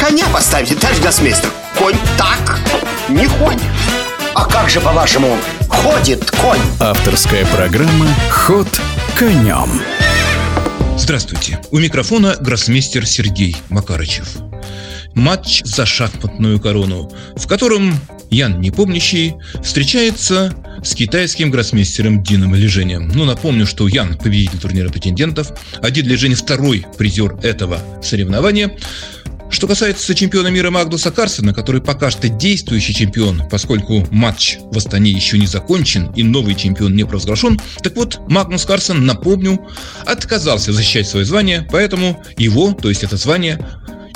коня поставите, товарищ гроссмейстер Конь так не ходит А как же, по-вашему, ходит конь? Авторская программа «Ход конем» Здравствуйте, у микрофона гроссмейстер Сергей Макарычев Матч за шахматную корону, в котором Ян Непомнящий встречается с китайским гроссмейстером Дином Лежением. Ну, напомню, что Ян – победитель турнира претендентов, а Дин Лежень – второй призер этого соревнования. Что касается чемпиона мира Магдуса Карсона, который пока что действующий чемпион, поскольку матч в Астане еще не закончен и новый чемпион не провозглашен, так вот, Магнус Карсон, напомню, отказался защищать свое звание, поэтому его, то есть это звание,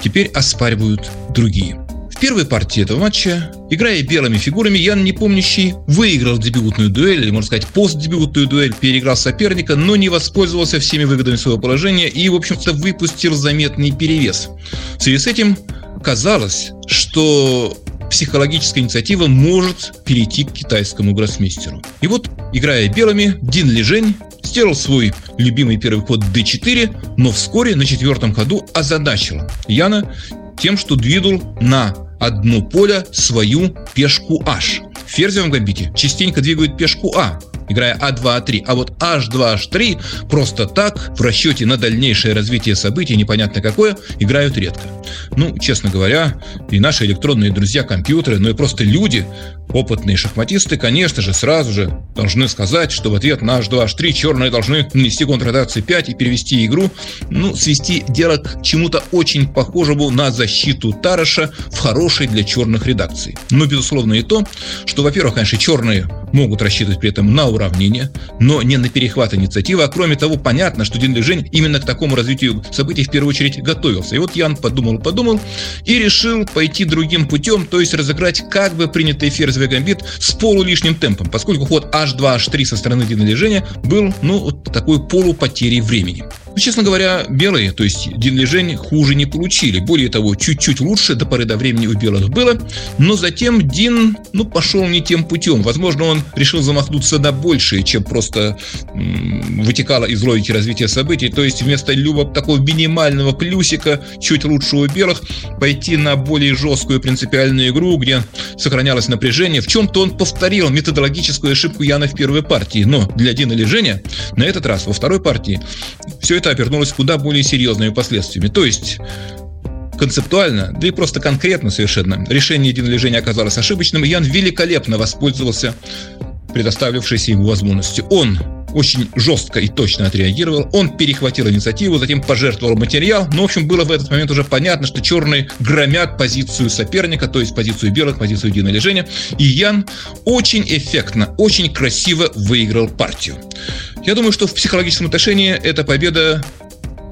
теперь оспаривают другие. В первой партии этого матча, играя белыми фигурами, Ян Непомнящий выиграл дебютную дуэль, или, можно сказать, постдебютную дуэль, переиграл соперника, но не воспользовался всеми выгодами своего положения и, в общем-то, выпустил заметный перевес. В связи с этим казалось, что психологическая инициатива может перейти к китайскому гроссмейстеру. И вот, играя белыми, Дин Лежень сделал свой любимый первый ход d4, но вскоре на четвертом ходу озадачил Яна тем, что двинул на одно поле свою пешку H. В ферзевом гамбите частенько двигают пешку А, играя А2, А3. А вот H2, H3 просто так в расчете на дальнейшее развитие событий, непонятно какое, играют редко. Ну, честно говоря, и наши электронные друзья-компьютеры, ну и просто люди, опытные шахматисты, конечно же, сразу же должны сказать, что в ответ на H2, H3 черные должны нанести контр 5 и перевести игру, ну, свести дело к чему-то очень похожему на защиту Тараша в хорошей для черных редакции. Но, безусловно, и то, что, во-первых, конечно, черные могут рассчитывать при этом на уравнение, но не на перехват инициативы. А кроме того, понятно, что Дин Лежень именно к такому развитию событий в первую очередь готовился. И вот Ян подумал, подумал и решил пойти другим путем, то есть разыграть как бы принятый ферзевый гамбит с полулишним темпом, поскольку ход h2, h3 со стороны Дина Лежения был, ну, вот такой полупотерей времени. Ну, честно говоря, белые, то есть Дин Лежень, хуже не получили. Более того, чуть-чуть лучше до поры до времени у белых было. Но затем Дин, ну, пошел не тем путем. Возможно, он решил замахнуться на большее, чем просто м- вытекало из логики развития событий. То есть вместо любого такого минимального плюсика, чуть лучше у белых, пойти на более жесткую принципиальную игру, где сохранялось напряжение. В чем-то он повторил методологическую ошибку Яна в первой партии. Но для Дина Лежения на этот раз во второй партии все это обернулось куда более серьезными последствиями. То есть концептуально, да и просто конкретно совершенно, решение единолежения оказалось ошибочным, и Ян великолепно воспользовался предоставившейся ему возможностью. Он очень жестко и точно отреагировал. Он перехватил инициативу, затем пожертвовал материал. Но, в общем, было в этот момент уже понятно, что черные громят позицию соперника, то есть позицию белых, позицию Дина Лежения. И Ян очень эффектно, очень красиво выиграл партию. Я думаю, что в психологическом отношении эта победа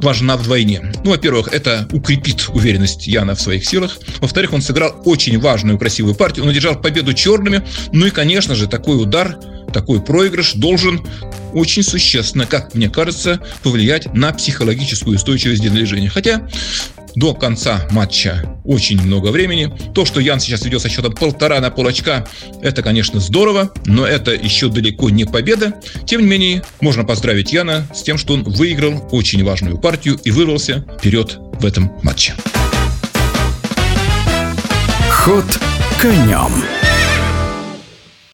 важна вдвойне. Ну, во-первых, это укрепит уверенность Яна в своих силах. Во-вторых, он сыграл очень важную, красивую партию. Он одержал победу черными. Ну и, конечно же, такой удар, такой проигрыш должен очень существенно, как мне кажется, повлиять на психологическую устойчивость движения. Хотя до конца матча очень много времени. То, что Ян сейчас ведет со счетом полтора на полочка, это, конечно, здорово, но это еще далеко не победа. Тем не менее, можно поздравить Яна с тем, что он выиграл очень важную партию и вырвался вперед в этом матче. Ход конем.